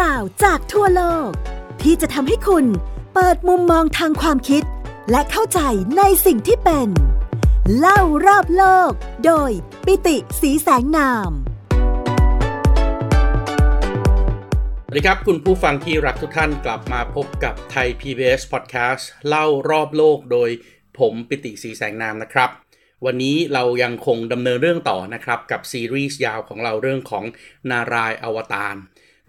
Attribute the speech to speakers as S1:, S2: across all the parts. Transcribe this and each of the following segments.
S1: ราวจากทั่วโลก ที่จะทำให้คุณเปิดมุมมองทางความคิด และเข้าใจในสิ่งที่เป็น เล่ารอบโลก โดยปิติสีแสงนาม
S2: สวัสดีครับ คุณผู้ฟังที่รักทุกท่านกลับมาพบกับไทย PBS Podcast เล่ารอบโลกโดยผมปิติสีแสงนามนะครับวันนี้เรายังคงดำเนินเรื่องต่อนะครับ กับซีรีส์ยาวของเราเรื่องของนารายอวตาร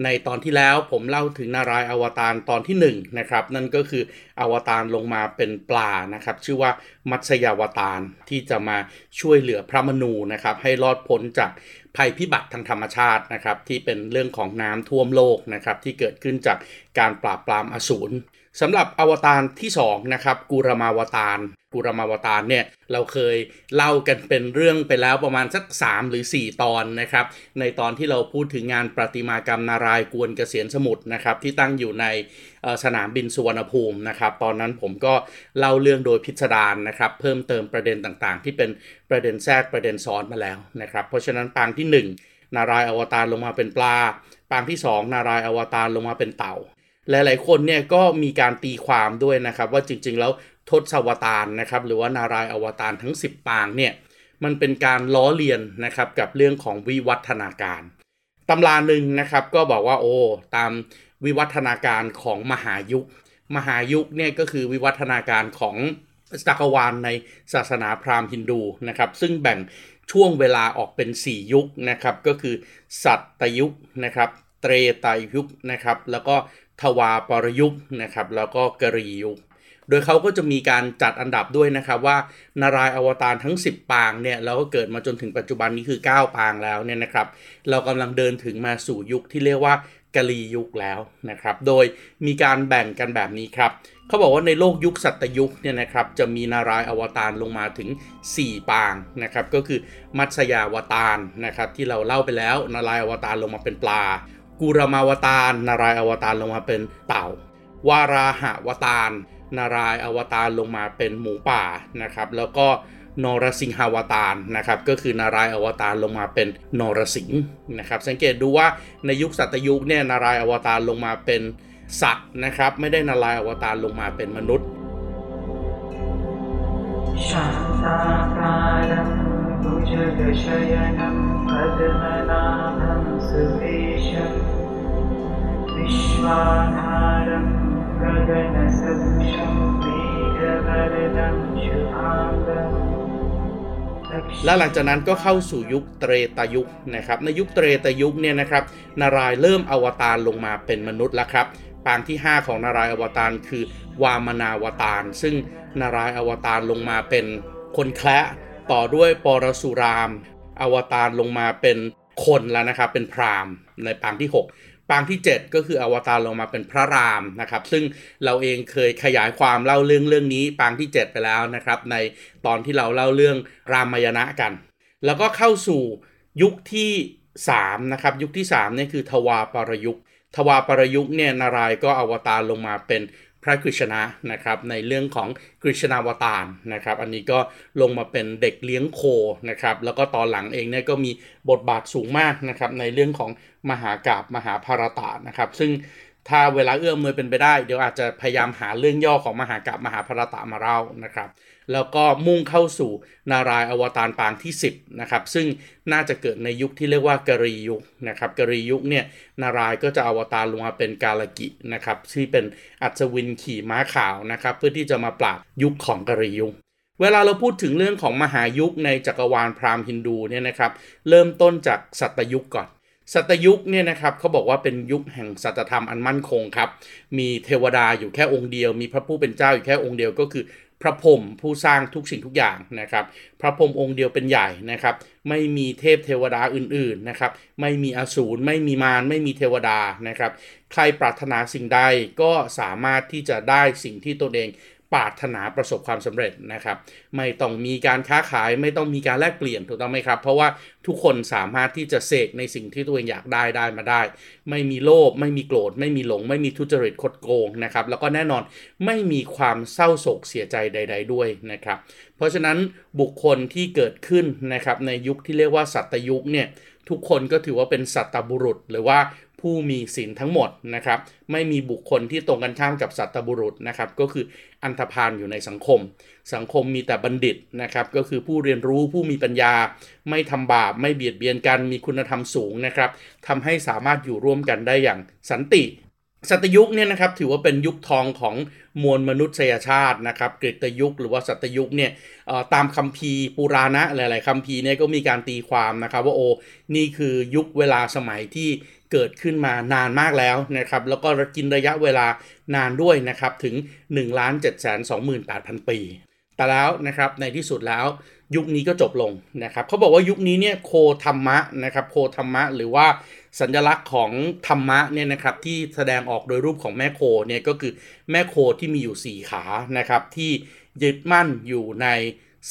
S2: ในตอนที่แล้วผมเล่าถึงนารายอวตารตอนที่1นะครับนั่นก็คืออวตารลงมาเป็นปลานะครับชื่อว่ามัตสยาวตารที่จะมาช่วยเหลือพระมนูนะครับให้รอดพ้นจากภัยพิบัติทางธรรมชาตินะครับที่เป็นเรื่องของน้ำท่วมโลกนะครับที่เกิดขึ้นจากการปราบปรามอสูรสำหรับอวตารที่2นะครับกูรมาวตาร กูรมาวตารเนี่ยเราเคยเล่ากันเป็นเรื่องไปแล้วประมาณสัก 3 หรือ 4 ตอนนะครับ ในตอนที่เราพูดถึงงานประติมากรรมนารายกวนเกษียณสมุทรนะครับ ที่ตั้งอยู่ในสนามบินสุวรรณภูมินะครับ ตอนนั้นผมก็เล่าเรื่องโดยพิสดารนะครับ เพิ่มเติมประเด็นต่างๆ ที่เป็นประเด็นแทรกประเด็นซ้อนมาแล้วนะครับ เพราะฉะนั้นปางที่ 1 นารายอวตารลงมาเป็นปลา ปางที่ 2 นารายอวตารลงมาเป็นเต่าหลายๆคนเนี่ยก็มีการตีความด้วยนะครับว่าจริงๆ แล้ว ทศวตารนะครับหรือว่านารายอวตารทั้ง 10 ปางเนี่ยมันเป็นการล้อเลียนนะครับกับเรื่องของวิวัฒนาการตำราหนึ่งนะครับก็บอกว่าโอ้ตามวิวัฒนาการของมหายุค มหายุคเนี่ยก็คือวิวัฒนาการของจักรวาลในศาสนาพราหมณ์ฮินดูนะครับซึ่งแบ่งช่วงเวลาออกเป็น 4 ยุคนะครับก็คือ สัตตยุคนะครับเตรไตยุคนะครับแล้วก็ทวาปรยุคนะครับแล้วก็กรียุค โดยเขาก็จะมีการจัดอันดับด้วยนะครับว่านารายอวตารทั้ง 10 ปางเนี่ยเราก็เกิดมาจนถึงปัจจุบันนี้คือ 9 ปางแล้วเนี่ยนะครับเรากำลังเดินถึงมาสู่ยุคที่เรียกว่ากรียุคแล้วนะครับ โดยมีการแบ่งกันแบบนี้ครับเขาบอกว่าในโลกยุคสัตยุคเนี่ยนะครับจะมีนารายอวตารลงมาถึง 4 ปางนะครับก็คือมัตสยาวตารนะครับที่เราเล่าไปแล้วนารายอวตารลงมาเป็นปลากุรมาวตารนารายอวตารลงมาเป็นเต่า วาราหาวตาร นารายอวตารลงมาเป็นหมูป่านะครับแล้วก็นรสิงหาวตารนะครับก็คือนารายอวตารลงมาเป็นนรสิงห์นะครับสังเกตดูว่าในยุคสัตยุคเนี่ยนารายอวตารลงมาเป็นสัตว์นะครับไม่ได้นารายอวตารลงมาเป็นมนุษย์ชัตาการังบุจกชยนัมปัตนาคัมสุเวชัวิชวานารัม และหลังจากนั้นก็เข้าสู่ยุคเตรตยุคนะครับในยุคเตรตยุคเนี่ยนะครับนารายเริ่มอวตารลงมาเป็นมนุษย์แล้วครับปางที่ 5 ของนารายอวตารคือวามนาวตารซึ่งนารายอวตารลงมาเป็นคนแคละต่อด้วยปรสุราม อวตารลงมาเป็นคนแล้วนะครับเป็นพราหมณ์ในปางที่ 6 ปางที่ 7 ก็คืออวตารลงมาเป็นพระรามนะครับ ซึ่งเราเองเคยขยายความเล่าเรื่องเรื่องนี้ ปางที่ 7 ไปแล้วนะครับ ในตอนที่เราเล่าเรื่องรามายณะกัน แล้วก็เข้าสู่ยุคที่3นะครับยุคที่3นี่คือทวาปรยุคทวาปรยุคเนี่ยนารายก็อวตารลงมาเป็น ระกฤษณะนะครับในเรื่องของกฤษณาวตารนะครับอันนี้ก็ลงมาเป็นเด็กเลี้ยงโคนะครับแล้วก็ตอนหลังเองเนี่ยก็มีบทบาทสูงมากนะครับในเรื่องของมหากาบมหาภารตะนะครับซึ่งถ้าเวลาเอื้อมมือเป็นไปได้ เดี๋ยวอาจจะพยายามหาเรื่องย่อของมหากาบมหาภารตะมาเล่านะครับ แล้วก็มุ่งเข้าสู่นารายอวตารปางที่ 10นะครับซึ่งน่าจะเกิดในยุคที่เรียกว่ากรียุคนะครับกรียุคเนี่ยนารายก็จะอวตารลงมาเป็นกาลกินะครับที่เป็นอัศวินขี่ม้าขาวนะครับเพื่อที่จะมาปราบยุคของกรียุคเวลาเราพูดถึงเรื่องของมหายุคในจักรวาลพราหมณ์ฮินดูเนี่ยนะครับเริ่มต้นจากสัตยุคก่อนสัตยุคเนี่ยนะครับเขาบอกว่าเป็นยุคแห่งสัตธรรมอันมั่นคงครับ มีเทวดาอยู่แค่องค์เดียว มีพระผู้เป็นเจ้าอยู่แค่องค์เดียวก็คือ พระพรหมผู้สร้างทุกสิ่งทุกอย่างนะครับ พระพรหมองค์เดียวเป็นใหญ่นะครับ ไม่มีเทพเทวดาอื่นๆนะครับ ไม่มีอสูรไม่มีมารไม่มีเทวดานะครับ ใครปรารถนาสิ่งใดก็สามารถที่จะได้สิ่งที่ตนเอง ปรารถนาประสบความสำเร็จนะครับ ไม่ต้องมีการค้าขายไม่ต้องมีการแลกเปลี่ยนถูกต้องไหมครับ เพราะว่าทุกคนสามารถที่จะเสกในสิ่งที่ตัวเองอยากได้ได้มาได้ ไม่มีโลภไม่มีโกรธ ไม่มีหลง ไม่มีทุจริตคดโกงนะครับ แล้วก็แน่นอนไม่มีความเศร้าโศกเสียใจใด ๆ ด้วยนะครับ เพราะฉะนั้นบุคคลที่เกิดขึ้นนะครับในยุคที่เรียกว่าสัตยุคเนี่ยทุกคนก็ถือว่าเป็นสัตบุรุษ หรือว่า ผู้มีศีลทั้งหมดนะครับไม่มีบุคคลที่ตรงกันข้ามกับสัตบุรุษนะครับก็คืออันธพาลอยู่ในสังคม สังคมมีแต่บัณฑิตนะครับก็คือผู้เรียนรู้ผู้มีปัญญา ไม่ทำบาปไม่เบียดเบียนกันมีคุณธรรมสูงนะครับทำให้สามารถอยู่ร่วมกันได้อย่างสันติ สัตยุคเนี่ยนะครับถือว่าเป็นยุคทองของมวลมนุษยชาตินะครับกรีตยุคหรือว่าสัตยุคเนี่ยตามคัมภีร์ปุราณะหลาย ๆคัมภีร์เนี่ยก็มีการตีความนะครับว่าโอ้นี่คือยุคเวลาสมัยที่เกิดขึ้นมานานมากแล้วนะครับแล้วก็กินระยะเวลานานด้วยนะครับถึง 1 7 2 8 0 0 0 ปี แต่แล้วนะครับในที่สุดแล้วยุคนี้ก็จบลงนะครับเขาบอกว่ายุคนี้เนี่ยโคธรรมะนะครับโคธรรมะหรือว่า สัญลักษณ์ของธรรมะเนี่ยนะครับที่แสดงออกโดยรูปของแม่โคเนี่ยก็คือแม่โคที่มีอยู่ 4 ขานะครับที่ยึดมั่นอยู่ใน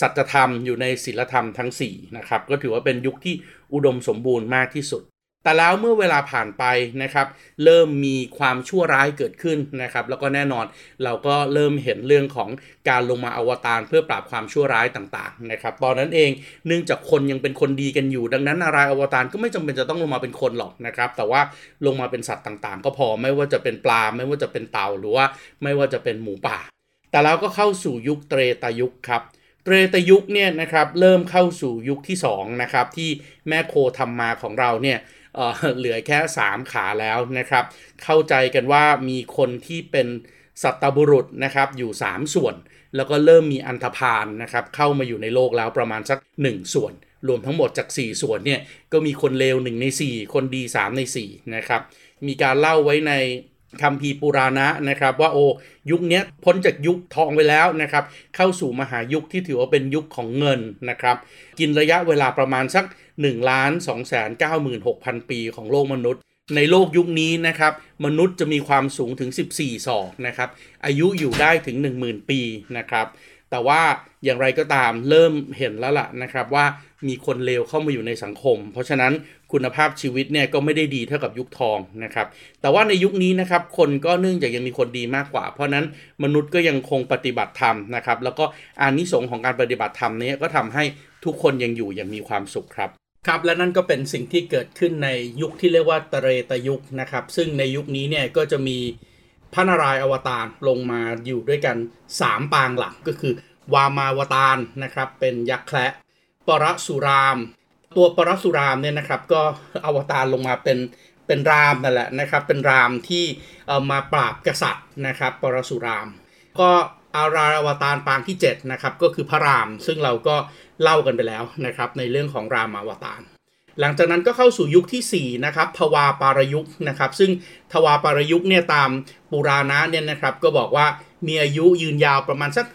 S2: สัจธรรมอยู่ในศีลธรรมทั้ง4นะครับก็ถือว่าเป็นยุคที่อุดมสมบูรณ์มากที่สุด แต่แล้วเมื่อเวลาผ่านไปนะครับเริ่มมีความชั่วร้ายเกิดขึ้นนะครับแล้วก็แน่นอนเราก็เริ่มเห็นเรื่องของการลงมาอวตารเพื่อปราบความชั่วร้ายต่างๆนะครับตอนนั้นเองเนื่องจากคนยังเป็นคนดีกันอยู่ ดังนั้นนารายอวตารก็ไม่จำเป็นจะต้องลงมาเป็นคนหรอกนะครับแต่ว่าลงมาเป็นสัตว์ต่างๆ ก็พอไม่ว่าจะเป็นปลาไม่ว่าจะเป็นเต่าหรือว่าไม่ว่าจะเป็นหมูป่า แต่แล้วก็เข้าสู่ยุคเตรตยุคครับเตรตยุคเนี่ยนะครับเริ่มเข้าสู่ยุคที่2นะครับที่แม่โคทำมาของเราเนี่ย เหลือแค่ 3 ขาแล้วนะครับ เข้าใจกันว่ามีคนที่เป็นสัตบุรุษนะครับอยู่ 3 ส่วน แล้วก็เริ่มมีอันธพาลนะครับเข้ามาอยู่ในโลกแล้วประมาณสัก 1 ส่วน รวมทั้งหมดจาก 4 ส่วนเนี่ยก็มีคนเลว1ใน 4 คนดี 3 ใน4นะครับมีการเล่าไว้ใน คัมภีปุราณะนะครับว่าโอ้ยุคนี้พ้นจากยุคทองไปแล้วนะครับเข้าสู่มหายุคที่ถือว่าเป็นยุคของเงินนะครับกินระยะเวลาประมาณสัก1ล้าน2 9 6 0 0 0 ปีของโลกมนุษย์ ในโลกยุคนี้นะครับมนุษย์จะมีความสูงถึง 14 ศอกนะครับอายุอยู่ได้ถึง 10,000 ปีนะครับแต่ว่าอย่างไรก็ตามเริ่มเห็นแล้วล่ะนะครับว่ามีคนเลวเข้ามาอยู่ในสังคม เพราะฉะนั้น คุณภาพชีวิตเนี่ยก็ไม่ได้ดีเท่ากับยุคทองนะครับ แต่ว่าในยุคนี้นะครับคนก็เนื่องจากยังมีคนดีมากกว่า เพราะนั้นมนุษย์ก็ยังคงปฏิบัติธรรมนะครับ แล้วก็อานิสงส์ของการปฏิบัติธรรมนี้ก็ทำให้ทุกคนยังอยู่อย่างมีความสุขครับครับและนั่นก็เป็นสิ่งที่เกิดขึ้นในยุคที่เรียกว่าตเรตยุคนะครับ ซึ่งในยุคนี้เนี่ยก็จะมีพระนารายณ์อวตารลงมาอยู่ด้วยกัน 3 ปางหลักก็คือ วามาวตารนะครับเป็นยักษ์แคระปรสุราม ตัวปรสุรามเนี่ยนะครับ ก็อวตารลงมาเป็นเป็นรามนั่นแหละนะครับ เป็นรามที่เอามาปราบกษัตริย์นะครับ ปรสุราม ก็อาราอวตารปางที่7นะครับก็คือพระราม ซึ่งเราก็เล่ากันไปแล้วนะครับ ในเรื่องของรามาวตารหลังจากนั้นก็เข้าสู่ยุคที่4นะครับทวาปารยุคนะครับ ซึ่งทวาปารยุคเนี่ยตามปุราณะเนี่ยนะครับ ก็บอกว่ามีอายุยืนยาวประมาณสัก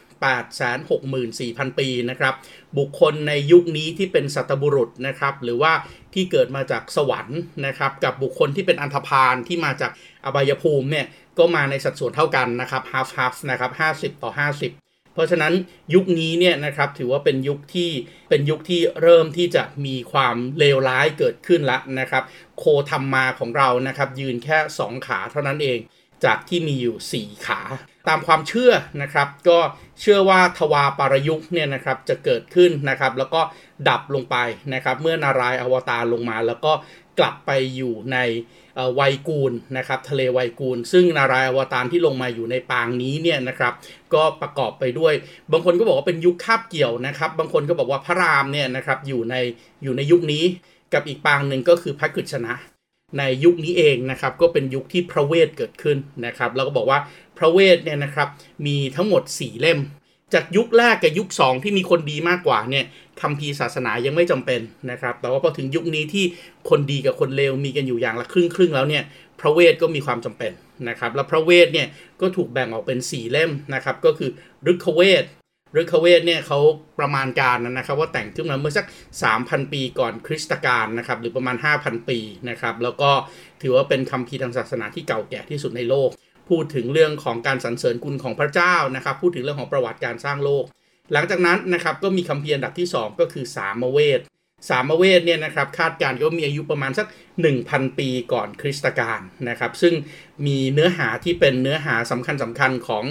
S2: 864,000 ปีนะครับ บุคคลในยุคนี้ที่เป็นสัตบุรุษนะครับ หรือว่าที่เกิดมาจากสวรรค์นะครับ กับบุคคลที่เป็นอันธพาลที่มาจากอบายภูมิเนี่ยก็มาในสัดส่วนเท่ากันนะครับ half half นะครับ 50 ต่อ 50 เพราะฉะนั้นยุคนี้เนี่ยนะครับถือว่าเป็นยุคที่เป็นยุคที่เริ่มที่จะมีความเลวร้ายเกิดขึ้นแล้วนะครับ โคธรรมมาของเรานะครับยืนแค่ 2 ขาเท่านั้นเอง จากที่มีอยู่ 4 ขา ตามความเชื่อนะครับ ก็เชื่อว่าทวาปารยุกเนี่ยนะครับจะเกิดขึ้นนะครับ แล้วก็ดับลงไปนะครับ เมื่อนารายอวตารลงมา แล้วก็กลับไปอยู่ในไวกูลนะครับ ทะเลไวกูล ซึ่งนารายอวตารที่ลงมาอยู่ในปางนี้เนี่ยนะครับ ก็ประกอบไปด้วย บางคนก็บอกว่าเป็นยุคคาบเกี่ยวนะครับ บางคนก็บอกว่าพระรามเนี่ยนะครับอยู่ในอยู่ในยุคนี้กับอีกปางหนึ่งก็คือพระกฤษณะในยุคนี้เองนะครับก็เป็นยุคที่พระเวทเกิดขึ้นนะครับ แล้วก็บอกว่า ระเวทเนี่ยนะครับมีทั้งหมด 4 เล่ม จากยุคแรกกับยุค 2 ที่มีคนดีมากกว่าเนี่ยคำพีศาสนายังไม่จำเป็นนะครับ แต่ว่าพอถึงยุคนี้ที่คนดีกับคนเลวมีกันอยู่อย่างละครึ่งครึ่งแล้วเนี่ยพระเวทก็มีความจำเป็นนะครับแล้วพระเวทเนี่ยก็ถูกแบ่งออกเป็น 4 เล่มนะครับก็คือฤกเวทฤกเวทเนี่ยเขาประมาณการนะครับ ว่าแต่งขึ้นมาเมื่อสัก 3,000 ปีก่อนคริสตกาลนะครับหรือประมาณ 5,000 ปีนะครับแล้วก็ถือว่าเป็นคำพีทางศาสนาที่เก่าแก่ที่สุดในโลก พูดถึงเรื่องของการสรรเสริญคุณของพระเจ้านะครับ พูดถึงเรื่องของประวัติการสร้างโลก หลังจากนั้นนะครับก็มีคำเพียรดับที่ 2 ก็คือสามเวท สามเวทเนี่ยนะครับคาดการณ์ว่ามีอายุประมาณสัก 1,000 ปีก่อนคริสตกาลนะครับ ซึ่งมีเนื้อหาที่เป็นเนื้อหาสำคัญสำคัญของ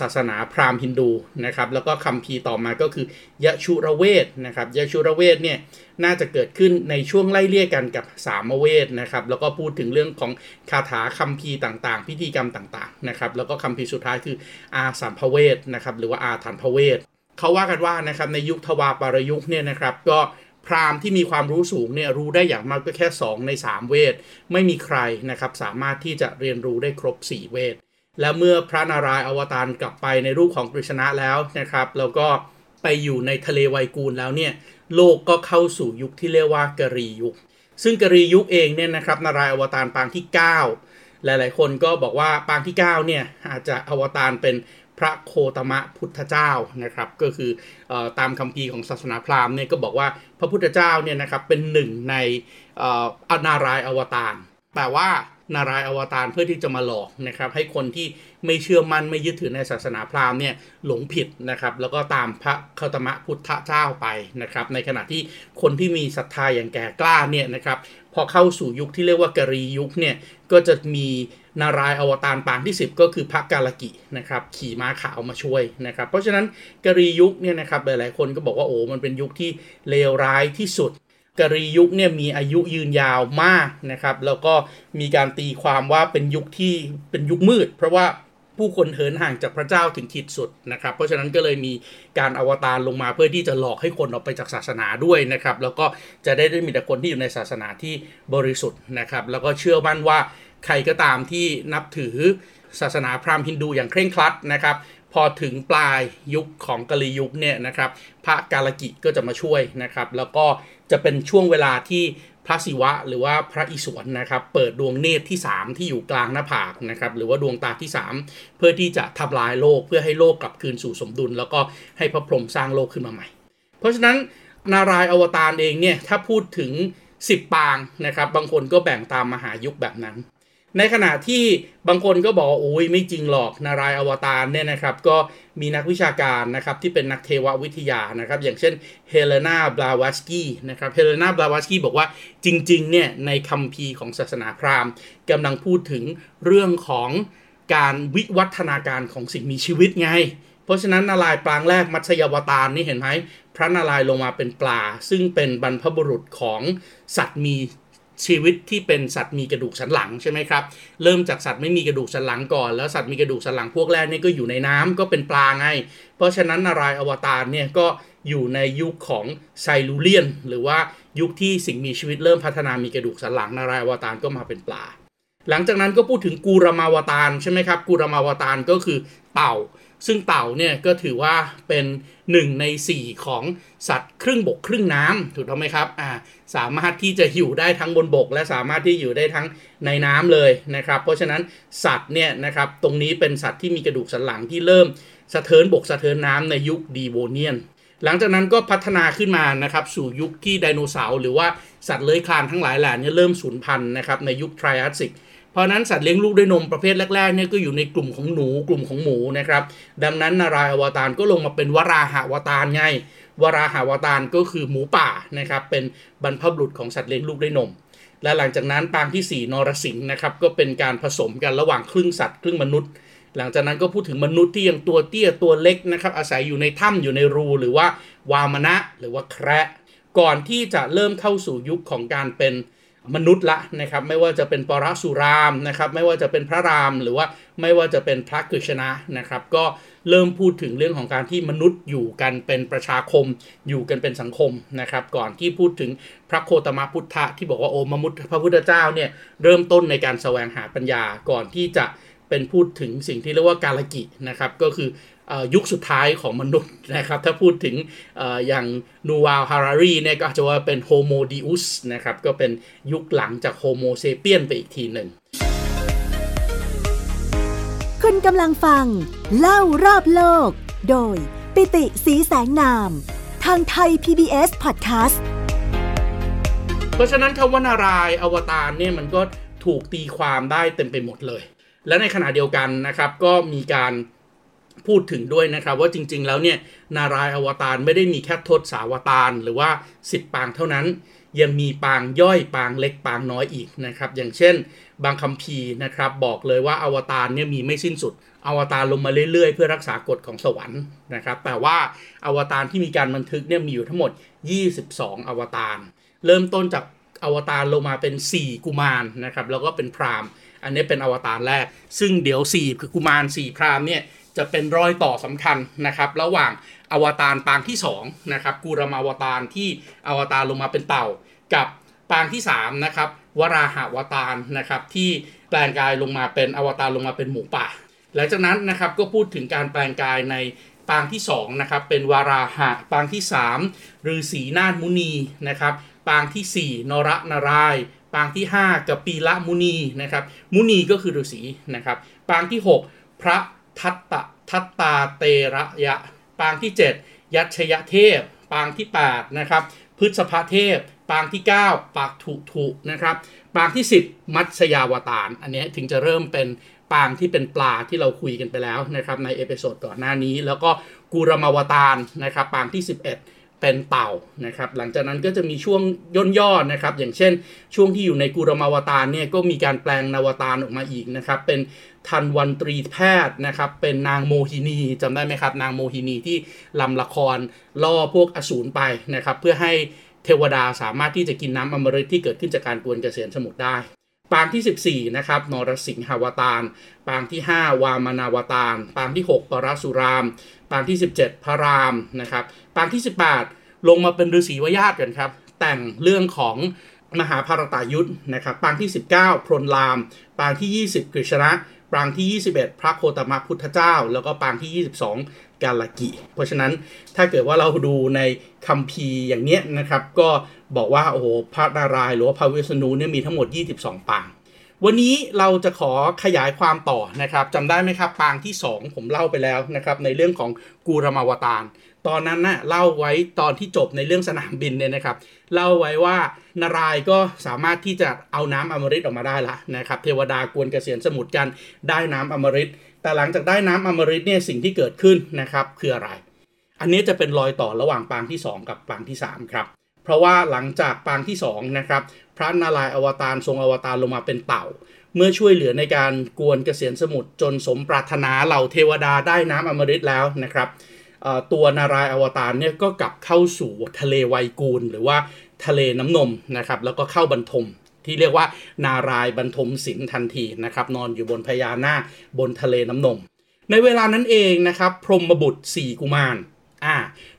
S2: ศาสนาพราหมณ์ฮินดูนะครับแล้วก็คำพีต่อมาก็คือยะชุระเวทนะครับยะชุระเวทเนี่ยน่าจะเกิดขึ้นในช่วงไล่เลี่ยกันกับสามเวทนะครับแล้วก็พูดถึงเรื่องของคาถาคำพีต่างๆ พิธีกรรมต่างๆนะครับแล้วก็คำพีสุดท้ายคืออาสามพเวทนะครับหรือว่าอาถรรพเวทเขาว่ากันว่านะครับในยุคทวารปรยุคเนี่ยนะครับก็ พราหมณ์ที่มีความรู้สูงเนี่ยรู้ได้อย่างมากก็แค่ 2 ใน 3 เวท ไม่มีใครนะครับสามารถที่จะเรียนรู้ได้ครบ 4 เวท และเมื่อพระนารายณ์อวตารกลับไปในรูปของกฤษณะแล้วนะครับ แล้วก็ไปอยู่ในทะเลไวกูลแล้วเนี่ยโลกก็เข้าสู่ยุคที่เรียกว่ากรียุค ซึ่งกรียุคเองเนี่ยนะครับนารายณ์อวตารปางที่ 9 หลายๆ คนก็บอกว่าปางที่9เนี่ยอาจจะอวตารเป็น พระโคตมะพุทธเจ้านะครับก็คืออตามคำพีของศาสนาพราหมณ์เนี่ยก็บอกว่าพระพุทธเจ้าเนี่ยนะครับเป็นหนึ่งในอนารายอวตารแต่ว่านารายอวตารเพื่อที่จะมาหลอกนะครับให้คนที่ไม่เชื่อมั่นไม่ยึดถือในศาสนาพราหมณ์เนี่ยหลงผิดนะครับแล้วก็ตามพระคตมะพุทธเจ้าไปนะครับในขณะที่คนที่มีศรัทธาอย่างแก่กล้าเนี่ยนะครับพอเข้าสู่ยุคที่เรียกว่ากรียุคเนี่ยก็จะมี นารายอวตารปางที่ 10 ก็คือพระกาลกินะครับขี่ม้าขาวมาช่วยนะครับ เพราะฉะนั้นกรียุคเนี่ยนะครับหลายๆคนก็บอกว่าโอ้มันเป็นยุคที่เลวร้ายที่สุดกรียุคเนี่ยมีอายุยืนยาวมากนะครับ แล้วก็มีการตีความว่าเป็นยุคที่เป็นยุคมืด เพราะว่าผู้คนเหินห่างจากพระเจ้าถึงขีดสุดนะครับ เพราะฉะนั้นก็เลยมีการอวตารลงมาเพื่อที่จะหลอกให้คนออกไปจากศาสนาด้วยนะครับ แล้วก็จะได้ได้มีแต่คนที่อยู่ในศาสนาที่บริสุทธิ์นะครับ แล้วก็เชื่อมั่นว่า ใครก็ตามที่นับถือศาสนาพราหมณ์ฮินดูอย่างเคร่งครัดนะครับ พอถึงปลายยุคของกาลียุคเนี่ยนะครับพระกาลกิก็จะมาช่วยนะครับ แล้วก็จะเป็นช่วงเวลาที่พระศิวะหรือว่าพระอิศวรนะครับ เปิดดวงเนตรที่ 3 ที่อยู่กลางหน้าผากนะครับ หรือว่าดวงตาที่ 3 เพื่อที่จะทำลายโลกเพื่อให้โลกกลับคืนสู่สมดุล แล้วก็ให้พระพรหมสร้างโลกขึ้นมาใหม่ เพราะฉะนั้นนารายอวตารเองเนี่ยถ้าพูดถึง 10 ปางนะครับ บางคนก็แบ่งตามมหายุคแบบนั้น ในขณะที่บางคนก็บอกโอ้ยไม่จริงหรอกนารายอวตารเนี่ยนะครับ ก็มีนักวิชาการนะครับที่เป็นนักเทววิทยานะครับ อย่างเช่นเฮเลนาบลาวสกี้นะครับเฮเลนาบลาวสกี้บอกว่าจริงๆเนี่ยในคัมภีร์ของศาสนาพราหมณ์กำลังพูดถึงเรื่องของการวิวัฒนาการของสิ่งมีชีวิตไง เพราะฉะนั้นนารายปลางแรกมัชยวตารนี่เห็นไหมพระนารายลงมาเป็นปลา ซึ่งเป็นบรรพบุรุษของสัตว์มี ชีวิตที่เป็นสัตว์มีกระดูกสันหลังใช่ไหมครับเริ่มจากสัตว์ไม่มีกระดูกสันหลังก่อนแล้วสัตว์มีกระดูกสันหลังพวกแรกนี่ก็อยู่ในน้ำก็เป็นปลาไง เพราะฉะนั้นนารายอวตารเนี่ยก็อยู่ในยุคของไซลูเลียน หรือว่ายุคที่สิ่งมีชีวิตเริ่มพัฒนามีกระดูกสันหลังนารายอวตารก็มาเป็นปลา หลังจากนั้นก็พูดถึงกูรมาวตารใช่ไหมครับกูรมาวตารก็คือเต่า ซึ่งเต่าเนี่ยก็ถือว่าเป็น 1 ใน 4 ของสัตว์ครึ่งบกครึ่งน้ำถูกต้องไหมครับอ่าสามารถที่จะอยู่ได้ทั้งบนบก และสามารถที่อยู่ได้ทั้งในน้ำเลยนะครับ เพราะฉะนั้นสัตว์เนี่ยนะครับตรงนี้เป็นสัตว์ที่มีกระดูกสันหลังที่เริ่มสะเทินบกสะเทินน้ำในยุคดีโวเนียน หลังจากนั้นก็พัฒนาขึ้นมานะครับสู่ยุคที่ไดโนเสาร์หรือว่าสัตว์เลื้อยคลานทั้งหลายแหล่นี้เริ่มสูญพันธุ์นะครับในยุคไทรอัสซิก เพราะนั้นสัตว์เลี้ยงลูกด้วยนมประเภทแรกๆเนี่ยก็อยู่ในกลุ่มของหนูกลุ่มของหมูนะครับ ดังนั้นนารายอวตารก็ลงมาเป็นวราหาวตารไงวราหาวตารก็คือหมูป่านะครับเป็นบรรพบุรุษของสัตว์เลี้ยงลูกด้วยนม และหลังจากนั้นปางที่ 4 นรสิงห์นะครับก็เป็นการผสมกันระหว่างครึ่งสัตว์ครึ่งมนุษย์ หลังจากนั้นก็พูดถึงมนุษย์ที่ยังตัวเตี้ยตัวเล็กนะครับอาศัยอยู่ในถ้ำอยู่ในรูหรือว่าวามณะหรือว่าแคระก่อนที่จะเริ่มเข้าสู่ยุคของการเป็น มนุษย์ละนะครับไม่ว่าจะเป็นปรสุรามนะครับไม่ว่าจะเป็นพระรามหรือว่าไม่ว่าจะเป็นพระกฤษณะนะครับ ก็เริ่มพูดถึงเรื่องของการที่มนุษย์อยู่กันเป็นประชาคม อยู่กันเป็นสังคมนะครับ ก่อนที่พูดถึงพระโคตมพุทธะที่บอกว่าโอมมุตพระพุทธเจ้าเนี่ยเริ่มต้นในการแสวงหาปัญญาก่อนที่จะ เป็นพูดถึงสิ่งที่เรียกว่ากาลกินะครับก็คือยุคสุดท้ายของมนุษย์นะครับถ้าพูดถึงออย่างนูวาลฮารารีเนี่ยก็อาจจะว่าเป็นโฮโมดิอุสนะครับก็เป็นยุคหลังจากโฮโมเซเปียนไปอีกทีหนึ่ง
S1: คุณกำลังฟัง เล่ารอบโลก โดยปิติสีแสงนาม ทางไทย PBS Podcast
S2: เพราะฉะนั้นคำว่านารายอวตารเนี่ยมันก็ถูกตีความได้เต็มไปหมดเลย และในขณะเดียวกันนะครับก็มีการพูดถึงด้วยนะครับว่าจริง ๆ แล้วเนี่ยนารายอวตารไม่ได้มีแค่ทศสาวตารหรือว่า 10 ปางเท่านั้น ยังมีปางย่อยปางเล็กปางน้อยอีกนะครับอย่างเช่น บางคัมภีร์นะครับบอกเลยว่าอวตารเนี่ยมีไม่สิ้นสุด อวตารลงมาเรื่อยๆ เพื่อรักษากฎของสวรรค์นะครับแต่ว่าอวตารที่มีการบันทึกเนี่ยมีอยู่ทั้งหมด 22 อวตารเริ่มต้นจากอวตารลงมาเป็น 4 กุมารนะครับแล้วก็เป็นพราหมณ์ อันนี้เป็นอวตารแรก ซึ่งเดี๋ยว4คือกุมาร4พรามเนี่ยจะเป็นรอยต่อสำคัญนะครับระหว่างอวตารปางที่2นะครับกูรมาวตารที่อวตารลงมาเป็นเต่า กับปางที่3นะครับวราหาวตารนะครับที่แปลงกายลงมาเป็นอวตารลงมาเป็นหมูป่า หลังจากนั้นนะครับก็พูดถึงการแปลงกายในปางที่2นะครับเป็นวาราหะปางที่3ฤาษีนาฏมุนีนะครับปางที่ 4 นรนารายณ์ ปางที่ 5กับปีละมุนีนะครับ มุนีก็คือฤาษีนะครับ ปางที่ 6 พระทัตตะทัตตาเตรยะ ปางที่ 7 ยัชญเทพ ปางที่8นะครับฤษภเทพ ปางที่ 9 ปากถุถุนะครับ ปางที่ 10 มัตสยาวตารอันนี้ถึงจะเริ่มเป็นปางที่เป็นปลาที่เราคุยกันไปแล้วนะครับใน episode ก่อนหน้านี้ แล้วก็กูรมาวตารนะครับปางที่ 11 เป็นเต่านะครับ หลังจากนั้นก็จะมีช่วงย่นย่อนะครับ อย่างเช่น ช่วงที่อยู่ในกุรมาวตารเนี่ยก็มีการแปลงนวตารออกมาอีกนะครับ เป็นทันวันตรีแพทย์นะครับ เป็นนางโมหินีจำได้ไหมครับ นางโมหินีที่ลำละครล่อพวกอสูรไปนะครับ เพื่อให้เทวดาสามารถที่จะกินน้ำอมฤตที่เกิดขึ้นจากการกวนเกษียณสมุทรได้ ปางที่ 14 นะครับ นรสิงหาวตาร ปางที่ 5 วามนาวตาร ปางที่ 6 ปรสุราม ปางที่ 17 พระรามนะครับ ปางที่ 18 ลงมาเป็นฤาษีวญาติกันครับ แต่งเรื่องของมหาภารตายุทธนะครับ ปางที่ 19 พรหมราม ปางที่ 20 กฤษณะ ปางที่ 21 พระโคตมพุทธเจ้า แล้วก็ปางที่ 22 กาลกิ เพราะฉะนั้นถ้าเกิดว่าเราดูในคัมภีร์อย่างเนี้ยนะครับ ก็บอกว่าโอ้โหพระนารายณ์หรือว่าพระวิษณุเนี่ยมีทั้งหมด 22 ปาง วันนี้เราจะขอขยายความต่อนะครับจำได้ไหมครับ ปางที่ 2 ผมเล่าไปแล้วนะครับในเรื่องของกูรมาวตาร ตอนนั้นนะ่ะเล่าไว้ตอนที่จบในเรื่องสนามบินเนี่ยนะครับ เล่าไว้ว่านารายก็สามารถที่จะเอาน้ำอมฤตออกมาได้ละนะครับเทวดากวนเกษียณสมุทรกันได้น้ำอมฤตแต่หลังจากได้น้ำอมฤตเนี่ยสิ่งที่เกิดขึ้นนะครับคืออะไร อันนี้จะเป็นรอยต่อระหว่างปางที่ 2 กับปางที่ 3 ครับ เพราะว่าหลังจากปางที่2นะครับพระนารายณ์อวตารทรงอวตารลงมาเป็นเต่าเมื่อช่วยเหลือในการกวนเกษียณสมุทรจนสมปรารถนาเหล่าเทวดาได้น้ำอมฤตแล้วนะครับ ตัวนารายอวตารเนี่ยก็กลับเข้าสู่ทะเลไวกูล หรือว่าทะเลน้ำนมนะครับแล้วก็เข้าบรรทมที่เรียกว่านารายบรรทมศิลทันทีนะครับนอนอยู่บนพญานาคบนทะเลน้ำนม ในเวลานั้นเองนะครับพรหมบุตรสี่กุมารอ่า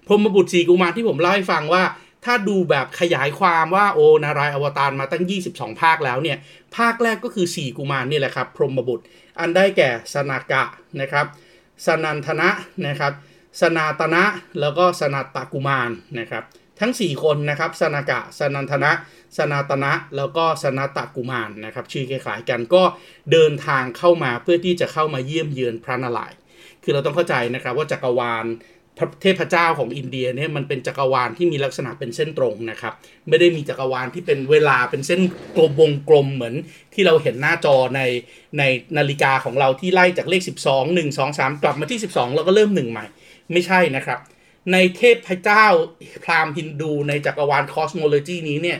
S2: พรหมบุตรสี่กุมารที่ผมเล่าให้ฟังว่า ถ้าดูแบบขยายความว่าโอนารายอวตารมาตั้ง 22 ภาคแล้วเนี่ยภาคแรกก็คือ 4 กุมารนี่แหละครับพรหมบุตร อันได้แก่สนากะนะครับสนันทนะนะครับ สนาตนะแล้วก็สนาตากุมารนะครับ ทั้ง 4 คนนะครับสนากะสนันทนะสนาตนะแล้วก็สนาตากุมารนะครับ ชื่อคล้ายๆกันก็เดินทางเข้ามาเพื่อที่จะเข้ามาเยี่ยมเยือนพระนารายณ์คือเราต้องเข้าใจนะครับว่าจักรวาลเทพเจ้าของอินเดียเนี่ยมันเป็นจักรวาลที่มีลักษณะเป็นเส้นตรงนะครับ ไม่ได้มีจักรวาลที่เป็นเวลาเป็นเส้นกลมวงกลมเหมือนที่เราเห็นหน้าจอในในนาฬิกาของเราที่ไล่จากเลข 12 1 2 3 กลับมาที่ 12 แล้วก็เริ่ม1ใหม่ ไม่ใช่นะครับ ในเทพเจ้าพราหมณ์ฮินดูในจักรวาล cosmology นี้เนี่ย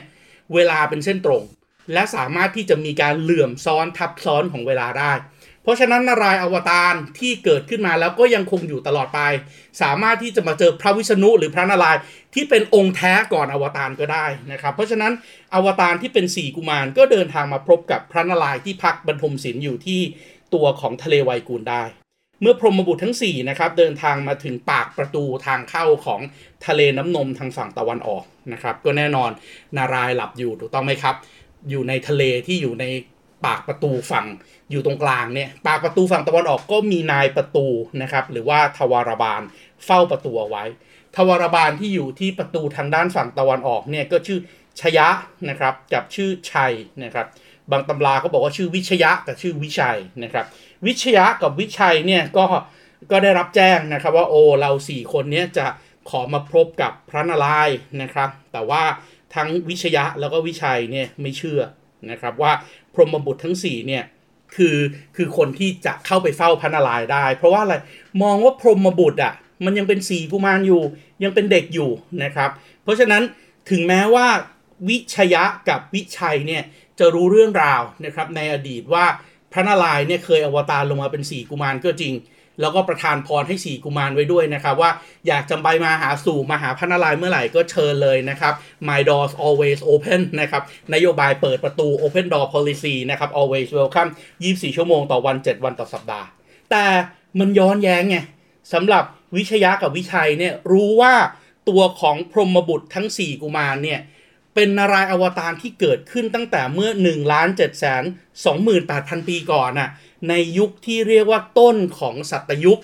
S2: เวลาเป็นเส้นตรง และสามารถที่จะมีการเหลื่อมซ้อนทับซ้อนของเวลาได้ เพราะฉะนั้นนารายอวตารที่เกิดขึ้นมาแล้วก็ยังคงอยู่ตลอดไป สามารถที่จะมาเจอพระวิษณุหรือพระนารายที่เป็นองค์แท้ก่อนอวตารก็ได้นะครับ เพราะฉะนั้นอวตารที่เป็นสี่กุมารก็เดินทางมาพบกับพระนารายที่พักบรรทมศิลป์อยู่ที่ตัวของทะเลไวกูลได้ เมื่อพรหมบุตรทั้ง4นะครับเดินทางมาถึงปากประตูทางเข้าของทะเลน้ำนมทางฝั่งตะวันออกนะครับ ก็แน่นอนนารายหลับอยู่ถูกต้องไหมครับ อยู่ในทะเลที่อยู่ในปากประตูฝั่งอยู่ตรงกลางเนี่ยปากประตูฝั่งตะวันออกก็มีนายประตูนะครับ หรือว่าทวารบาลเฝ้าประตูเอาไว้ ทวารบาลที่อยู่ที่ประตูทางด้านฝั่งตะวันออกเนี่ยก็ชื่อชยะนะครับกับชื่อชัยนะครับ บางตำราก็บอกว่าชื่อวิชยะกับชื่อวิชัยนะครับ วิชยะกับวิชัยเนี่ยก็ก็ได้รับแจ้งนะครับว่าโอ้เราสี่คนเนี้ยจะขอมาพบกับพระนารายณ์นะครับ แต่ว่าทั้งวิชยะแล้วก็วิชัยเนี่ยไม่เชื่อนะครับว่าพรหมบุตรทั้ง4เนี่ยคือคือคนที่จะเข้าไปเฝ้าพระนารายณ์ได้ เพราะว่าอะไรมองว่าพรหมบุตรอะมันยังเป็นสีกุมารอยู่ยังเป็นเด็กอยู่นะครับ เพราะฉะนั้นถึงแม้ว่าวิชยะกับวิชัยเนี่ย จะรู้เรื่องราวนะครับในอดีตว่าพระนารายณ์เนี่ยเคยอวตารลงมาเป็นสี่กุมารก็จริง แล้วก็ประทานพรให้สี่กุมารไว้ด้วยนะครับ ว่าอยากจะไปมาหาสู่มาหาพระนารายณ์เมื่อไหร่ก็เชิญเลยนะครับ my doors always open นะครับนโยบายเปิดประตู open door policy นะครับ always welcome 24 ชั่วโมงต่อวัน 7 วันต่อสัปดาห์ แต่มันย้อนแย้งไงสำหรับวิชยะกับวิชัยเนี่ยรู้ว่าตัวของพรหมบุตรทั้ง 4 กุมารเนี่ย เป็นนารายอวตารที่เกิดขึ้นตั้งแต่เมื่อ1ล้าน7แสน28,000ปีก่อนน่ะในยุคที่เรียกว่าต้นของสัตยุค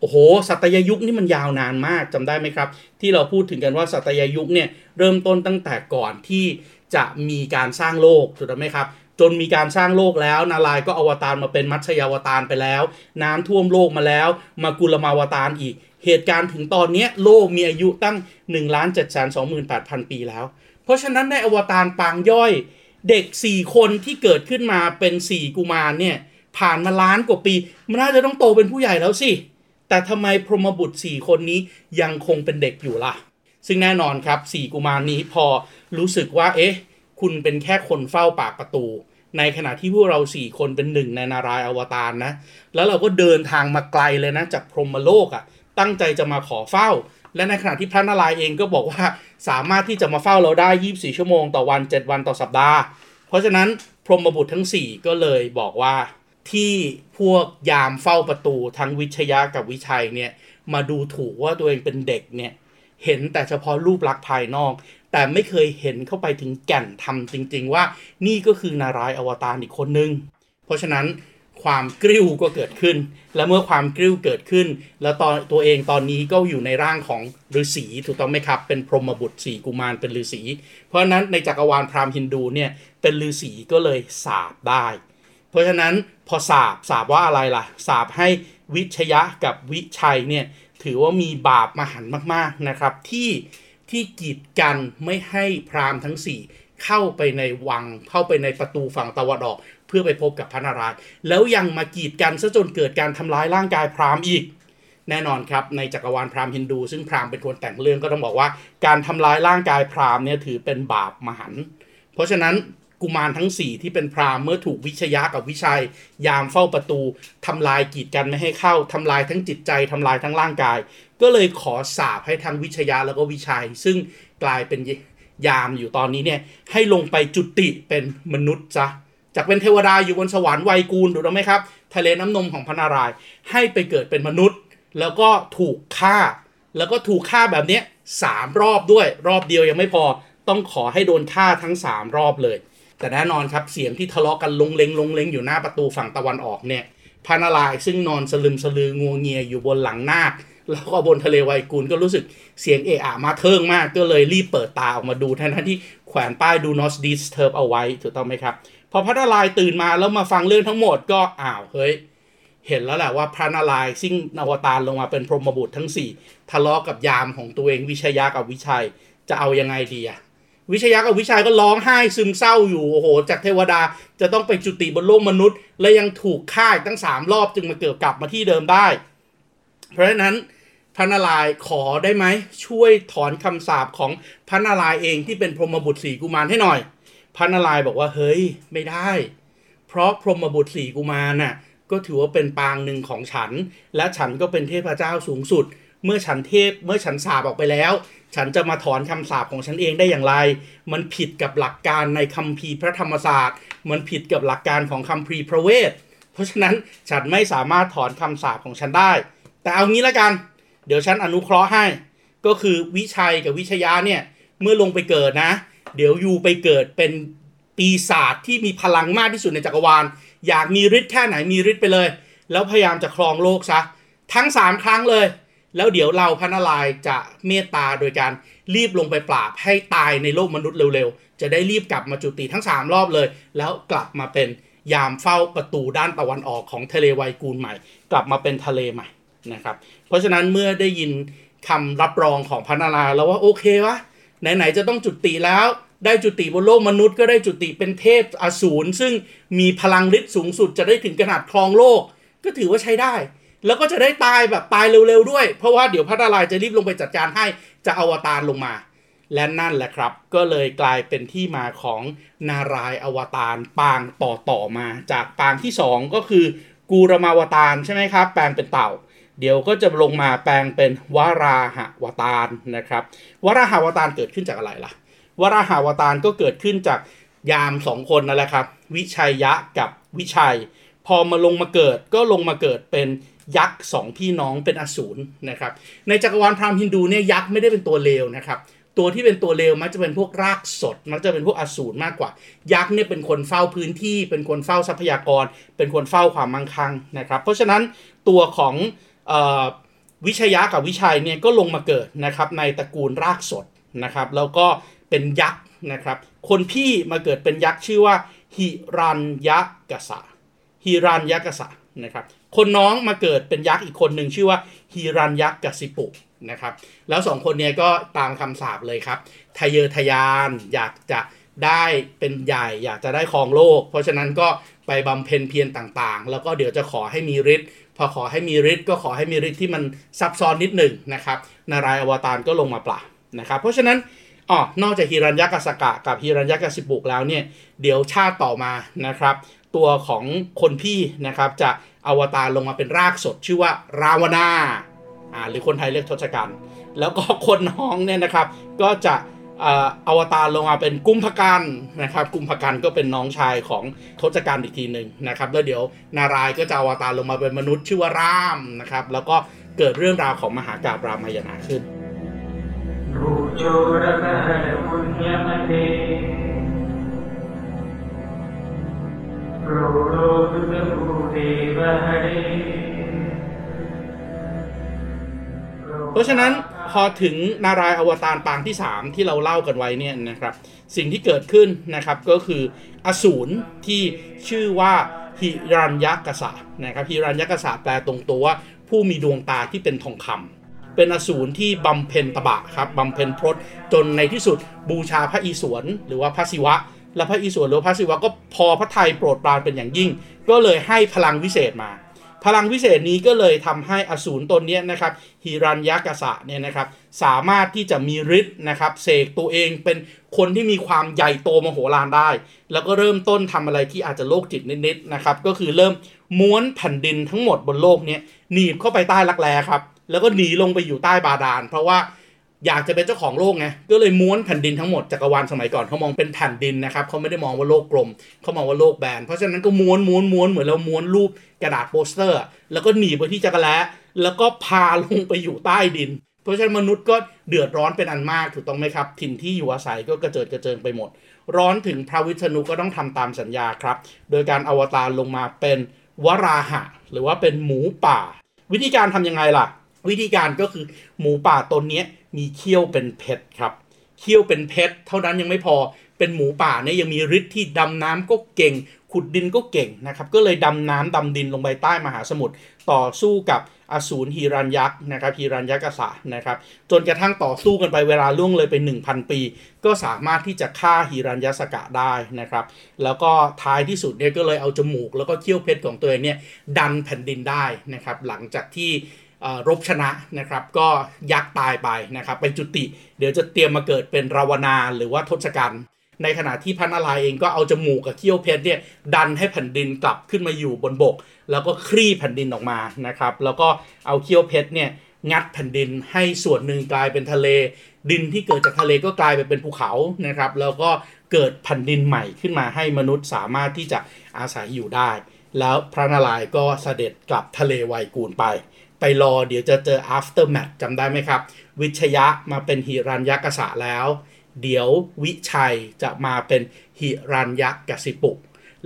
S2: โอ้โห สัตยยุคนี่มันยาวนานมากจำได้ไหมครับ ที่เราพูดถึงกันว่าสัตยยุคเนี่ยเริ่มต้นตั้งแต่ก่อนที่จะมีการสร้างโลกถูกไหมครับ จนมีการสร้างโลกแล้ว นารายก็อวตารมาเป็นมัชยาวตารไปแล้ว น้ำท่วมโลกมาแล้ว มากุลมาวตารอีก เหตุการณ์ถึงตอนนี้โลกมีอายุตั้ง1ล้าน7 2 8 0 0 0ปีแล้ว เพราะฉะนั้นในอวตารปางย่อย เด็ก 4 คนที่เกิดขึ้นมาเป็น 4 กุมารเนี่ยผ่านมาล้านกว่าปี มันน่าจะต้องโตเป็นผู้ใหญ่แล้วสิ แต่ทำไมพรหมบุตร 4 คนนี้ยังคงเป็นเด็กอยู่ล่ะ ซึ่งแน่นอนครับ 4 กุมารนี้พอรู้สึกว่า เอ๊ะ คุณเป็นแค่คนเฝ้าปากประตู ในขณะที่พวกเรา 4 คนเป็นหนึ่งในนารายอวตารนะ แล้วเราก็เดินทางมาไกลเลยนะ จากพรหมโลกอะ่ะ ตั้งใจจะมาขอเฝ้า และในขณะที่พระนารายณ์เองก็บอกว่าสามารถที่จะมาเฝ้าเราได้ 24 ชั่วโมงต่อวัน 7 วันต่อสัปดาห์ เพราะฉะนั้นพรหมบุตรทั้ง 4 ก็เลยบอกว่าที่พวกยามเฝ้าประตูทั้งวิชยะกับวิชัยเนี่ยมาดูถูกว่าตัวเองเป็นเด็กเนี่ยเห็นแต่เฉพาะรูปลักษณ์ภายนอก แต่ไม่เคยเห็นเข้าไปถึงแก่นธรรมจริง ๆ ว่านี่ก็คือนารายณ์อวตารอีกคนนึง เพราะฉะนั้น ความกริ้วก็เกิดขึ้น และเมื่อความกริ้วเกิดขึ้น แล้วตอนตัวเองตอนนี้ก็อยู่ในร่างของฤาษีถูกต้องไหมครับ เป็นพรหมบุตรสีกุมารเป็นฤาษีเพราะฉะนั้นในจักรวาลพราหมณ์ฮินดูเนี่ยเป็นฤาษีก็เลยสาบได้ เพราะฉะนั้นพอสาบสาบว่าอะไรล่ะสาบให้วิชยะกับวิชัยเนี่ยถือว่ามีบาปมหันมากๆนะครับ ที่ที่กีดกันไม่ให้พราหมณ์ทั้ง 4 เข้าไปในวังเข้าไปในประตูฝั่งตะวันออก เพื่อไปพบกับพระนารายณ์แล้วยังมากีดกันซะจนเกิดการทำร้ายร่างกายพราหมณ์อีก แน่นอนครับในจักรวาลพราหมณ์ฮินดู ซึ่งพราหมณ์เป็นคนแต่งเรื่องก็ต้องบอกว่า การทำร้ายร่างกายพราหมณ์เนี่ยถือเป็นบาปมหันต์เพราะฉะนั้นกุมารทั้ง 4 ที่เป็นพราหมณ์เมื่อถูกวิชยะกับวิชัย ยามเฝ้าประตูทำลายกีดกันไม่ให้เข้าทำลายทั้งจิตใจทำลายทั้งร่างกาย ก็เลยขอสาบให้ทั้งวิชยะแล้วก็วิชัย ซึ่งกลายเป็นยามอยู่ตอนนี้เนี่ยให้ลงไปจุติเป็นมนุษย์ซะ จากเป็นเทวดาอยู่บนสวรรค์ไวยกูลถูกไหมครับ ทะเลน้ำนมของพระนารายณ์ให้ไปเกิดเป็นมนุษย์ แล้วก็ถูกฆ่า แล้วก็ถูกฆ่าแบบนี้สามรอบด้วย รอบเดียวยังไม่พอต้องขอให้โดนฆ่าทั้ง 3 รอบเลย แต่แน่นอนครับเสียงที่ทะเลาะกันลงเลงลงเลงอยู่หน้าประตูฝั่งตะวันออกเนี่ยพระนารายซึ่งนอนสลึมสลืองวงเงียอยู่บนหลังนาคแล้วก็บนทะเลไวกูลก็รู้สึกเสียงเอะอะมาเทิงมากก็เลยรีบเปิดตาออกมาดูแทนที่แขวนป้าย do not disturb เอาไว้ถูกต้องไหมครับ อพระนารายณ์ตื่นมาแล้วมาฟังเรื่องทั้งหมดก็อ้าวเฮ้ยเห็นแล้วแหละว่าพระนารายณ์ซึ่งอวตารลงมาเป็นพรหมบุตรทั้ง 4 ทะเลาะกับยามของตัวเองวิชยะกับวิชัยจะเอายังไงดีอะวิชยะกับวิชัยก็ร้องไห้ซึมเศร้าอยู่โอ้โห จากเทวดาจะต้องไปจุติบนโลกมนุษย์ และยังถูกฆ่าอีกตั้งสามรอบจึงมาเกิดกลับมาที่เดิมได้ เพราะฉะนั้นพระนารายณ์ขอได้ไหมช่วยถอนคำสาปของพระนารายณ์เองที่เป็นพรหมบุตรสีกุมารให้หน่อย พระนารายบอกว่าเฮ้ยไม่ได้ เพราะพรหมบุตรสีกุมารน่ะก็ถือว่าเป็นปางหนึ่งของฉัน และฉันก็เป็นเทพเจ้าสูงสุด เมื่อฉันเทพเมื่อฉันสาบออกไปแล้ว ฉันจะมาถอนคำสาปของฉันเองได้อย่างไร มันผิดกับหลักการในคัมภีร์พระธรรมศาสตร์ มันผิดกับหลักการของคัมภีร์พระเวท เพราะฉะนั้นฉันไม่สามารถถอนคำสาปของฉันได้ แต่เอางี้ละกัน เดี๋ยวฉันอนุเคราะห์ให้ ก็คือวิชัยกับวิชยะเนี่ยเมื่อลงไปเกิดนะ เดี๋ยวยูไปเกิดเป็นปีศาจที่มีพลังมากที่สุดในจักรวาล อยากมีฤทธิ์แค่ไหนมีฤทธิ์ไปเลย แล้วพยายามจะครองโลกซะทั้ง 3 ครั้งเลย แล้วเดี๋ยวเราพระนารายจะเมตตาโดยการรีบลงไปปราบให้ตายในโลกมนุษย์เร็วๆ จะได้รีบกลับมาจุติทั้ง 3 รอบเลย แล้วกลับมาเป็นยามเฝ้าประตูด้านตะวันออกของทะเลไวกูลใหม่ กลับมาเป็นทะเลใหม่นะครับเพราะฉะนั้นเมื่อได้ยินคำรับรองของพระนารายแล้วว่าโอเควะไหนๆจะต้องจุติแล้ว ได้จุติบนโลกมนุษย์ก็ได้จุติเป็นเทพอสูรซึ่งมีพลังฤทธิ์สูงสุดจะได้ถึงขนาดครองโลก ก็ถือว่าใช้ได้ แล้วก็จะได้ตายแบบตายเร็วๆด้วย เพราะว่าเดี๋ยวพระนารายณ์จะรีบลงไปจัดการให้จะอวตารลงมา และนั่นแหละครับ ก็เลยกลายเป็นที่มาของนารายอวตารปางต่อต่อมา จากปางที่สองก็คือกูรมาวตารใช่ไหมครับแปลงเป็นเต่าเดี๋ยวก็จะลงมาแปลงเป็นวราหวตารนะครับวราหวตารเกิดขึ้นจากอะไรล่ะ วราหาวตารก็เกิดขึ้นจากยามสองคนนั่นแหละครับ วิชัยยะกับวิชัย พอมาลงมาเกิดก็ลงมาเกิดเป็นยักษ์สองพี่น้องเป็นอสูรนะครับ ในจักรวาลพราหมณ์ฮินดูเนี่ยยักษ์ไม่ได้เป็นตัวเลวนะครับ ตัวที่เป็นตัวเลวมักจะเป็นพวกรากสด มักจะเป็นพวกอสูรมากกว่า ยักษ์เนี่ยเป็นคนเฝ้าพื้นที่ เป็นคนเฝ้าทรัพยากร เป็นคนเฝ้าความมั่งคั่งนะครับ เพราะฉะนั้นตัวของออวิชยะกับวิชัยเนี่ยก็ลงมาเกิดนะครับในตระกูลรากสดนะครับ แล้วก็ เป็นยักษ์นะครับ คนพี่มาเกิดเป็นยักษ์ชื่อว่าฮิรัญยกษะฮิรัญยกษะนะครับ คนน้องมาเกิดเป็นยักษ์อีกคนหนึ่งชื่อว่าฮิรัญยกสิปุนะครับ แล้วสองคนนี้ก็ตามคำสาปเลยครับ ทะเยอทะยานอยากจะได้เป็นใหญ่อยากจะได้ครองโลก เพราะฉะนั้นก็ไปบำเพ็ญเพียรต่างๆ แล้วก็เดี๋ยวจะขอให้มีฤทธิ์พอขอให้มีฤทธิ์ก็ขอให้มีฤทธิ์ที่มันซับซ้อนนิดหนึ่งนะครับนารายณ์อวตารก็ลงมาปราบนะครับ เพราะฉะนั้น อ๋อนอกจากฮิรัญยักษกะกับฮิรัญยักสิบุกแล้วเนี่ยเดี๋ยวชาติต่อมานะครับ ตัวของคนพี่นะครับจะอวตารลงมาเป็นรากสดชื่อว่าราวนาอ่าหรือคนไทยเรียกทศกัณฐ์แล้วก็คนน้องเนี่ยนะครับ ก็จะเอ่ออวตารลงมาเป็นกุมภกันนะครับ กุมภกันก็เป็นน้องชายของทศกัณฐ์อีกทีหนึ่งนะครับ แล้วเดี๋ยวนารายก็จะอวตารลงมาเป็นมนุษย์ชื่อว่ารามนะครับ แล้วก็เกิดเรื่องราวของมหากาบรามายณะขึ้น
S3: भूचोरकहर पुण्यमते प्रोडोभूदेव हरे
S2: เพราะฉะนั้นพอถึงนารายณ์อวตารปางที่ 3 ที่เราเล่ากันไว้เนี่ยนะครับ สิ่งที่เกิดขึ้นนะครับก็คืออสูรที่ชื่อว่าฮิรัญยักษะนะครับฮิรัญยักษะแปลตรงตัวว่าผู้มีดวงตาที่เป็นทองคำ เป็นอสูรที่บำเพ็ญตบะครับบำเพ็ญพรตจนในที่สุดบูชาพระอิศวรหรือว่าพระศิวะ และพระอิศวรหรือพระศิวะก็พอพระไทยโปรดปรานเป็นอย่างยิ่ง ก็เลยให้พลังวิเศษมา พลังวิเศษนี้ก็เลยทำให้อสูรตนนี้นะครับฮิรัญยักษะเนี่ยนะครับสามารถที่จะมีฤทธิ์นะครับเสกตัวเองเป็นคนที่มีความใหญ่โตมโหฬารได้ แล้วก็เริ่มต้นทำอะไรที่อาจจะโลกจิตนิดๆนะครับก็คือเริ่มม้วนแผ่นดินทั้งหมดบนโลกนี้หนีบเข้าไปใต้รักแร้ครับ แล้วก็หนีลงไปอยู่ใต้บาดาล เพราะว่าอยากจะเป็นเจ้าของโลกไง ก็เลยม้วนแผ่นดินทั้งหมดจักรวาลสมัยก่อนเขามองเป็นแผ่นดินนะครับเขาไม่ได้มองว่าโลกกลมเขามองว่าโลกแบน เพราะฉะนั้นก็ม้วนม้วนม้วนเหมือนเราม้วนรูปกระดาษโปสเตอร์ แล้วก็หนีบไปที่จั๊กกะแร้แล้วก็พาลงไปอยู่ใต้ดิน เพราะฉะนั้นมนุษย์ก็เดือดร้อนเป็นอันมากถูกต้องไหมครับ ถิ่นที่อยู่อาศัยก็กระเจิดกระเจิงไปหมด ร้อนถึงพระวิษณุก็ต้องทำตามสัญญาครับ โดยการอวตารลงมาเป็นวราหะ หรือว่าเป็นหมูป่า วิธีการทำยังไงล่ะ วิธีการก็คือหมูป่าตนนี้มีเขี้ยวเป็นเพชรครับ เขี้ยวเป็นเพชรเท่านั้นยังไม่พอเป็นหมูป่าเนี่ยยังมีฤทธิ์ที่ดำน้ำก็เก่ง ขุดดินก็เก่งนะครับก็เลยดำน้ำดำดินลงไปใต้มหาสมุทรต่อสู้กับอสูรฮีรัญยักษ์นะครับฮีรัญยักษะนะครับจนกระทั่งต่อสู้กันไปเวลาล่วงเลยไป 1,000 ปี ก็สามารถที่จะฆ่าฮีรัญยัสกะได้นะครับ แล้วก็ท้ายที่สุดเนี่ยก็เลยเอาจมูกแล้วก็เขี้ยวเพชรของตัวเองเนี่ยดันแผ่นดินได้นะครับหลังจากที่ รบชนะนะครับ ก็ยักษ์ตายไปนะครับไปจุติ เดี๋ยวจะเตรียมมาเกิดเป็นราวนาหรือว่าทศกัณฐ์ในขณะที่พันนารายณ์เองก็เอาจมูกกับเขี้ยวเพชรเนี่ยดันให้แผ่นดินกลับขึ้นมาอยู่บนบก แล้วก็คลี่แผ่นดินออกมานะครับ แล้วก็เอาเขี้ยวเพชรเนี่ยงัดแผ่นดินให้ส่วนหนึ่งกลายเป็นทะเล ดินที่เกิดจากทะเลก็กลายไปเป็นภูเขานะครับ แล้วก็เกิดแผ่นดินใหม่ขึ้นมาให้มนุษย์สามารถที่จะอาศัยอยู่ได้ แล้วพระนารายณ์ก็เสด็จกลับทะเลไวกูลไป ไปรอเดี๋ยวจะเจอ after match จำได้ไหมครับ วิชยะมาเป็นหิรัญยักษะแล้ว เดี๋ยววิชัยจะมาเป็นหิรัญยักษิปุก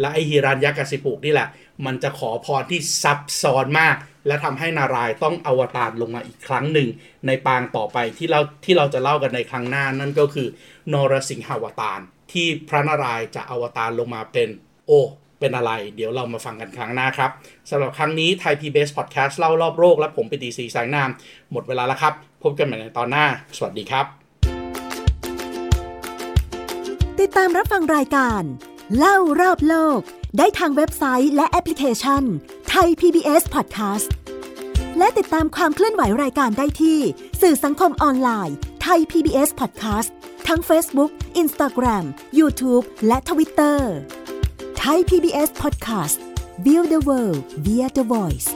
S2: และไอหิรัญยักษิปุกนี่แหละ มันจะขอพรที่ซับซ้อนมาก และทำให้นารายต้องอวตารลงมาอีกครั้งหนึ่ง ในปางต่อไปที่เราที่เราจะเล่ากันในครั้งหน้านั่นก็คือนรสิงหาวตารที่พระนารายจะอวตารลงมาเป็นโอ เป็นอะไร เดี๋ยวเรามาฟังกันครั้งหน้าครับสำหรับครั้งนี้ไทยพีบีเบสพอดแคสต์เล่ารอบโลกและผมปิติศรีแสงนาม หมดเวลาแล้วครับ พบกันใหม่ในตอนหน้า สวัสดีครับ
S1: ติดตามรับฟังรายการ เล่ารอบโลก ได้ทางเว็บไซต์และแอปพลิเคชันไทย PBS Podcast และติดตามความเคลื่อนไหวรายการได้ที่ สื่อสังคมออนไลน์ Thai PBS Podcast ทั้ง Facebook, Instagram, YouTube และ Twitter ไทย PBS Podcast View the world via the voice